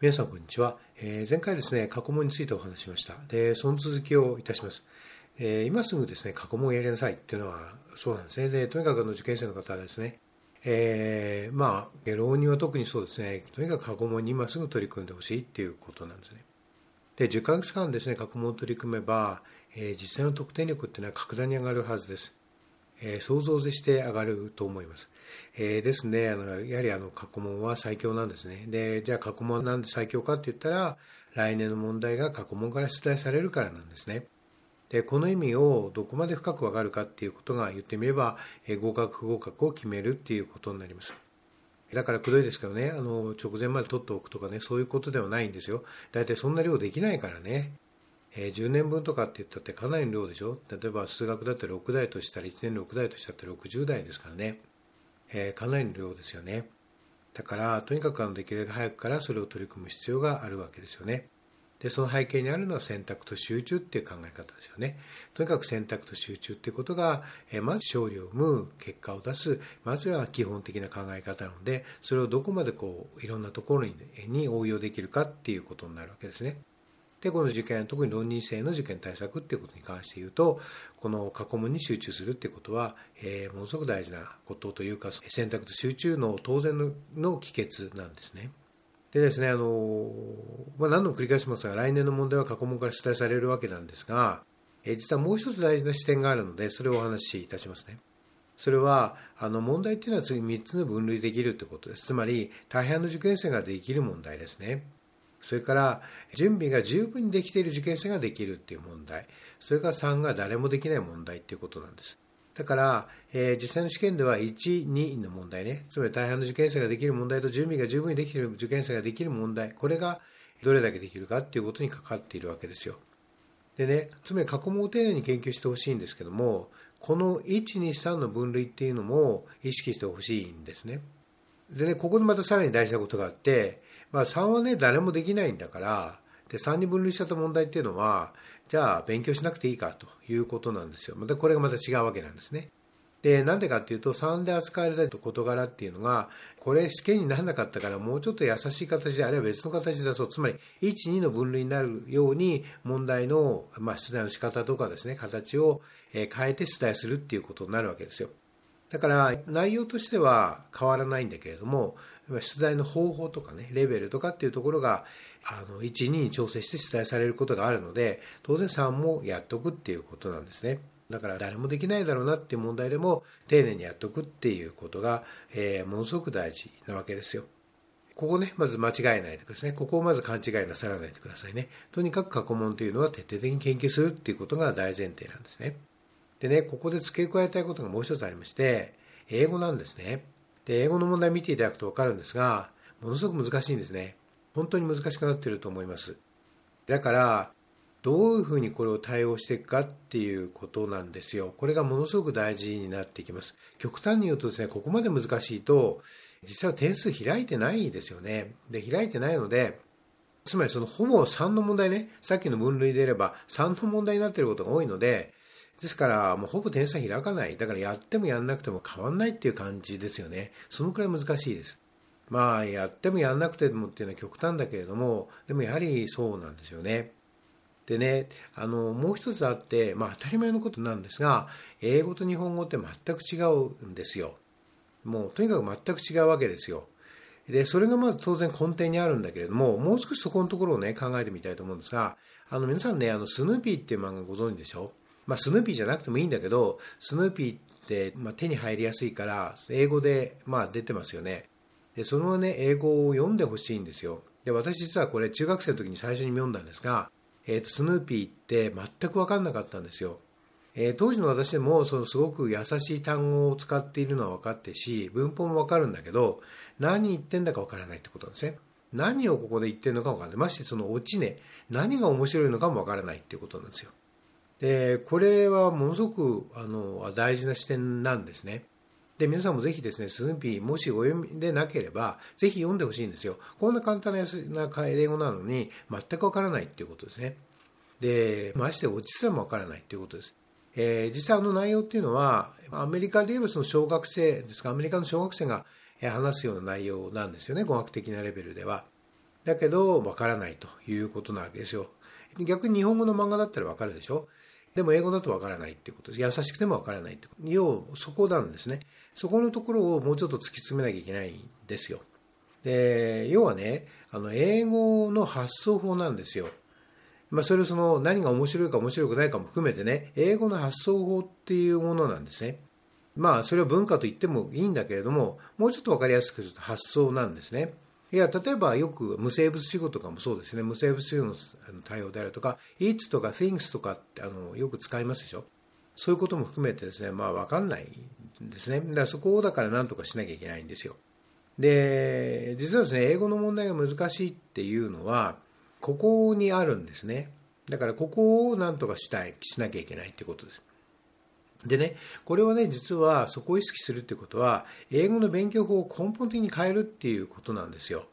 皆さんこんにちは。えー、前回ですね、過去問についてお話しました。で、その続きをいたします。えー、今すぐですね、過去問をやりなさいっていうのはそうなんですね。で、とにかくあの受験生の方はですね、えー、まあ、浪人は特にそうですね、とにかく過去問に今すぐ取り組んでほしいっていうことなんですね。で、10ヶ月間ですね、過去問を取り組めば、えー、実際の得点力っていうのは格段に上がるはずです。えー、想像して上がると思います。えー、ですね、あのやはりあの過去問は最強なんですね。で、じゃあ過去問はなんで最強かって言ったら、来年の問題が過去問から出題されるからなんですね。で、この意味をどこまで深くわかるかっていうことが言ってみれば、えー、合格不合格を決めるっていうことになります。だからくどいですけどね、あの直前まで取っておくとかね、そういうことではないんですよ。大体そんな量できないからね。えー、10年分とかって言ったってかなりの量でしょ例えば数学だったら6台としたら1年6台としたら60台ですからね、えー、かなりの量ですよね。だからとにかくあのできるだけ早くからそれを取り組む必要があるわけですよね。でその背景にあるのは選択と集中っていう考え方ですよね。とにかく選択と集中っていうことが、え、まず勝利を生む結果を出す。まずは基本的な考え方なのでそれをどこまでこういろんなところにに応用できるかっていうことになるわけですね。で、この受験、特に浪人生の受験対策っていうことに関して言うと、この過去問に集中するっていうことは、えー、ものすごく大事なことというか、選択と集中の当然のの帰結なんですね。でですね、あの、まあ、何度も繰り返しますが、来年の問題は過去問から出題されるわけなんですが、えー、実はもう一つ大事な視点があるので、それをお話しいたしますね。それは、あの、問題っていうのは次3つの分類できるということです。つまり、大半の受験生ができる問題ですね。それから準備が十分にできている受験生ができるっていう問題それから3が誰もできない問題っていうことなんですだから、えー、実際の試験では1、2の問題ね、つまり大半の受験生ができる問題と準備が十分にできている受験生ができる問題、これがどれだけできるかっていうことにかかっているわけですよ。でね、つまり過去問を丁寧に研究してほしいんですけども、この1、2、3の分類っていうのも意識してほしいんですね。でね、ここでまたさらに大事なことがあって、まあ、3はね、誰もできないんだから、で、3に分類しちゃった問題っていうのは、じゃあ勉強しなくていいかということなんですよ。またこれがまた違うわけなんですね。で、なんでかっていうと、3で扱われた事柄っていうのが、これ試験にならなかったから、もうちょっと優しい形で、あるいは別の形で出そう。つまり、1、2の分類になるように、問題の、まあ、出題の仕方とかですね、形を変えて出題するっていうことになるわけですよ。だから内容としては変わらないんだけれども出題の方法とかねレベルとかっていうところがあの1、2に調整して出題されることがあるので当然3もやっとくっていうことなんですね。だから誰もできないだろうなっていう問題でも丁寧にやっとくっていうことが、えー、ものすごく大事なわけですよ。ここね、まず間違えないでくださいね。ここをまず勘違いなさらないでくださいね。とにかく過去問というのは徹底的に研究するっていうことが大前提なんですね。でね、ここで付け加えたいことがもう一つありまして、英語なんですね。で、英語の問題見ていただくとわかるんですが、ものすごく難しいんですね。本当に難しくなっていると思います。だから、どういうふうにこれを対応していくかっていうことなんですよ。これがものすごく大事になってきます。極端に言うとですね、ここまで難しいと、実際は点数開いてないですよね。で、開いてないので、つまりそのほぼ3の問題ね、さっきの分類で言えば3の問題になっていることが多いので、ですから、もうほぼ点差開かない。だからやってもやんなくても変わんないっていう感じですよね。そのくらい難しいです。まあ、やってもやんなくてもっていうのは極端だけれども、でもやはりそうなんですよね。でね、あの、もう一つあって、まあ当たり前のことなんですが、英語と日本語って全く違うんですよ。もうとにかく全く違うわけですよ。で、それがまず当然根底にあるんだけれども、もう少しそこのところをね、考えてみたいと思うんですが、あの皆さんね、あの、スヌーピーっていう漫画ご存知でしょ？まあ、スヌーピーじゃなくてもいいんだけど、スヌーピーって、まあ、手に入りやすいから、英語で、まあ、出てますよね。で、そのね、英語を読んでほしいんですよ。で、私実はこれ中学生の時に最初に読んだんですが、えっ、ー、と、スヌーピーって全く分かんなかったんですよ。えー、当時の私でも、そのすごく優しい単語を使っているのは分かってし、文法も分かるんだけど、何言ってんだか分からないってことなんですね。何をここで言ってるのか分からない。ましてそのオチね、何が面白いのかも分からないっていうことなんですよ。で、これはものすごくあの大事な視点なんですね。で、皆さんもぜひですね、スヌーピー、もしお読みでなければ、ぜひ読んでほしいんですよ。こんな簡単な英語なのに、全くわからないっていうことですね。で、まして落ちすらもわからないっていうことです。えー、実際あの内容っていうのは、アメリカで言えばその小学生ですか、アメリカの小学生が話すような内容なんですよね、語学的なレベルでは。だけど、わからないということなわけですよ。逆に日本語の漫画だったらわかるでしょ？でも英語だとわからないっていうことです。優しくてもわからないってこと。要、そこなんですね。そこのところをもうちょっと突き詰めなきゃいけないんですよ。で、要はね、あの、英語の発想法なんですよ。まあ、それをその何が面白いか面白くないかも含めてね、英語の発想法っていうものなんですね。まあ、それは文化と言ってもいいんだけれども、もうちょっと分かりやすくすると発想なんですね。いや、例えばよく無生物仕事とかもそうですね。無生物仕事の対応であるとか、it とか things とかってあのよく使いますでしょ？そういうことも含めてですね、まあ分かんないんですね。だからそこをだから何とかしなきゃいけないんですよ。で、実はですね、英語の問題が難しいっていうのは、ここにあるんですね。だからここを何とかしたい、しなきゃいけないってことです。でね、これはね、実はそこを意識するってことは、英語の勉強法を根本的に変えるっていうことなんですよ。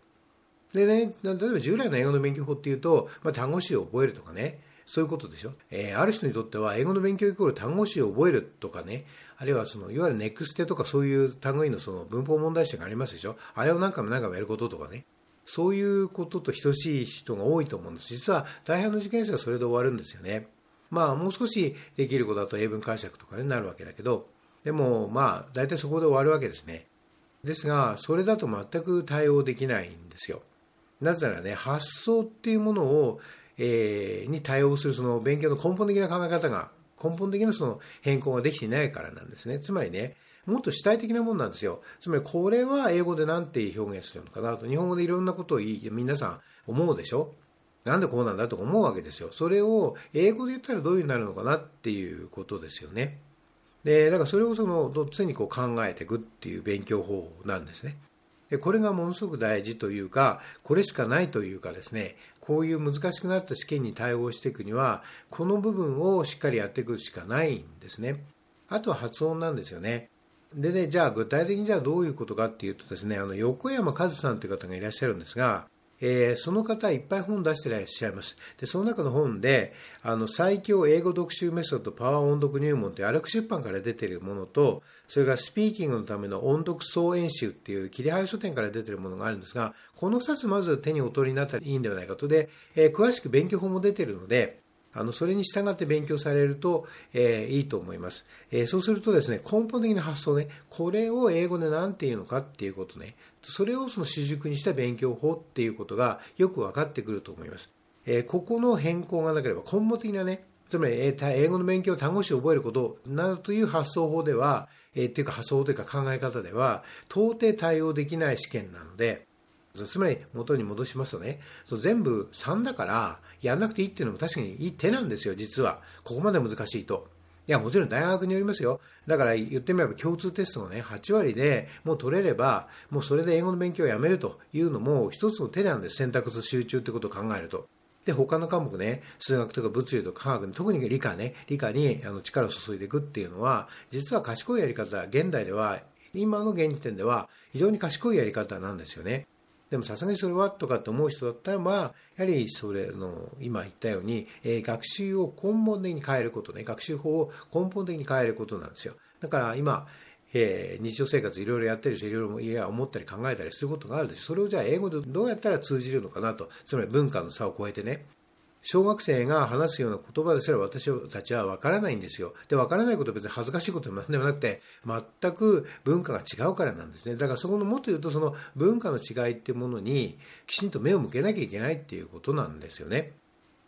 でね、例えば従来の英語の勉強法っていうと、まあ、単語詞を覚えるとかね、そういうことでしょ。えー、ある人にとっては、英語の勉強イコール単語詞を覚えるとかね、あるいはその、いわゆるネクステとかそういう単語のその文法問題集がありますでしょ。あれを何回も何回もやることとかね。そういうことと等しい人が多いと思うんです。実は大半の受験生はそれで終わるんですよね。まあもう少しできることだと英文解釈とかになるわけだけど、でもまあ大体そこで終わるわけですね。ですが、それだと全く対応できないんですよ。なぜならね、発想っていうものを、えー、に対応するその勉強の根本的な考え方が、根本的なその変更ができていないからなんですね。つまりね、もっと主体的なもんなんですよ。つまりこれは英語で何て表現するのかなと、日本語でいろんなことを、皆さん思うでしょなんでこうなんだとか思うわけですよ。それを英語で言ったらどういうふうになるのかなっていうことですよね。で、だからそれをその、常にこう考えていくっていう勉強法なんですね。で、これがものすごく大事というか、これしかないというかですね、こういう難しくなった試験に対応していくには、この部分をしっかりやっていくしかないんですね。あとは発音なんですよね。でね、じゃあ具体的にじゃあどういうことかっていうとですね、あの横山和さんという方がいらっしゃるんですが、えー、その方いっぱい本出してらっしゃいます。で、その中の本で、あの、最強英語読習メソッドパワー音読入門ってアルク出版から出ているものと、それからスピーキングのための音読総演習っていう切り張り書店から出ているものがあるんですが、この2つまず手にお取りになったらいいんではないかと。で、えー、詳しく勉強法も出ているので、あの、それに従って勉強されると、えー、いいと思います。えー、そうするとですね、根本的な発想ね、これを英語で何て言うのかっていうことね、それをその主軸にした勉強法っていうことがよく分かってくると思います。えー、ここの変更がなければ根本的なね、つまり、えー、英語の勉強、単語詞を覚えることなどという発想法では、えー、っていうか発想というか考え方では、到底対応できない試験なので、つまり元に戻しますとね、そう全部3だから、やんなくていいっていうのも確かにいい手なんですよ、実は。ここまで難しいと。いや、もちろん大学によりますよ。だから言ってみれば共通テストのね、8割でもう取れれば、もうそれで英語の勉強をやめるというのも一つの手なんです。選択と集中ってことを考えると。で、他の科目ね、数学とか物理とか科学に、特に理科ね、理科にあの力を注いでいくっていうのは、実は賢いやり方、現代では、今の現時点では非常に賢いやり方なんですよね。でもさすがにそれはとかって思う人だったら、まあ、やはりそれの、今言ったように、えー、学習を根本的に変えることね、学習法を根本的に変えることなんですよ。だから今、えー、日常生活いろいろやってるし、いろいろいや思ったり考えたりすることがあるし、それをじゃあ英語でどうやったら通じるのかなと、つまり文化の差を超えてね、小学生が話すような言葉ですら私たちは分からないんですよ。で、分からないことは別に恥ずかしいことでもでもなくて、全く文化が違うからなんですね。だからそこのもっと言うと、その文化の違いっていうものにきちんと目を向けなきゃいけないっていうことなんですよね。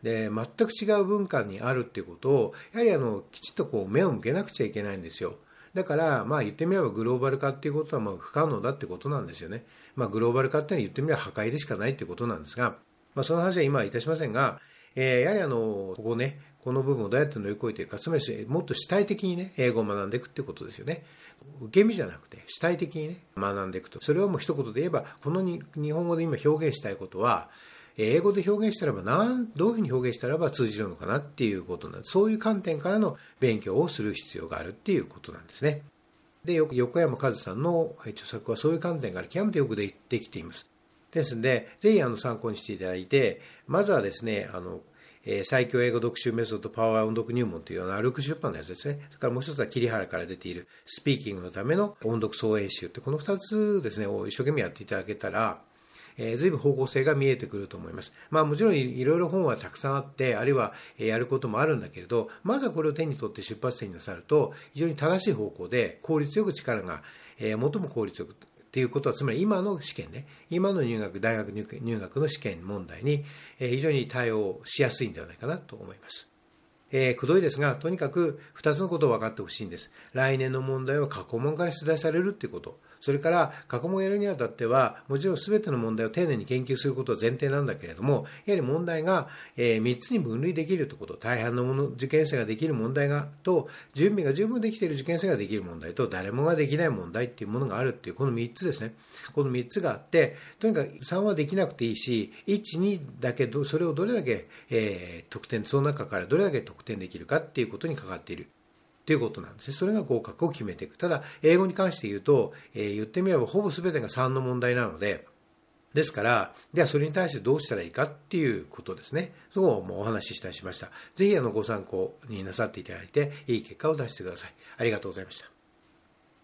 で、全く違う文化にあるっていうことを、やはりあの、きちんとこう目を向けなくちゃいけないんですよ。だから、まあ言ってみればグローバル化っていうことはまあ不可能だってことなんですよね。まあグローバル化っていうのは言ってみれば破壊でしかないってことなんですが、まあその話は今はいたしませんが、えー、やはりあの、ここね、この部分をどうやって乗り越えていくか、つまりもっと主体的にね、英語を学んでいくってことですよね。受け身じゃなくて、主体的にね、学んでいくと。それはもう一言で言えば、この日本語で今表現したいことは、英語で表現したらば、なん、どういうふうに表現したらば通じるのかなっていうことなんです。そういう観点からの勉強をする必要があるっていうことなんですね。で、横山和さんの著作はそういう観点から極めてよくできています。ですので、ぜひあの参考にしていただいて、まずはですね、あの、最強英語読習メソッドパワー音読入門というような歩く出版のやつですね。それからもう一つは桐原から出ているスピーキングのための音読総演習って、この二つですね、を一生懸命やっていただけたら、えー、随分方向性が見えてくると思います。まあもちろんいろいろ本はたくさんあって、あるいはやることもあるんだけれど、まずはこれを手に取って出発点になさると、非常に正しい方向で効率よく力が、最も効率よくっていうことは、つまり今の試験ね、今の入学、大学入学の試験問題に、え、非常に対応しやすいんではないかなと思います。えー、くどいですが、とにかく2つのことを分かってほしいんです。来年の問題は過去問から出題されるっていうこと。それから過去問をやるにあたっては、もちろん全ての問題を丁寧に研究することは前提なんだけれども、やはり問題が、えー、3つに分類できるということ、大半のもの受験生ができる問題がと、準備が十分できている受験生ができる問題と、誰もができない問題っていうものがあるっていう、この3つですね。この3つがあって、とにかく3はできなくていいし、1、2だけど、それをどれだけ、えー、得点、その中からどれだけ得点できるかっていうことにかかっている。ということなんですね。それが合格を決めていく。ただ、英語に関して言うと、えー、言ってみればほぼ全てが3の問題なので、ですから、ではそれに対してどうしたらいいかっていうことですね。そこをもうお話ししたりしました。ぜひあのご参考になさっていただいて、いい結果を出してください。ありがとうございました。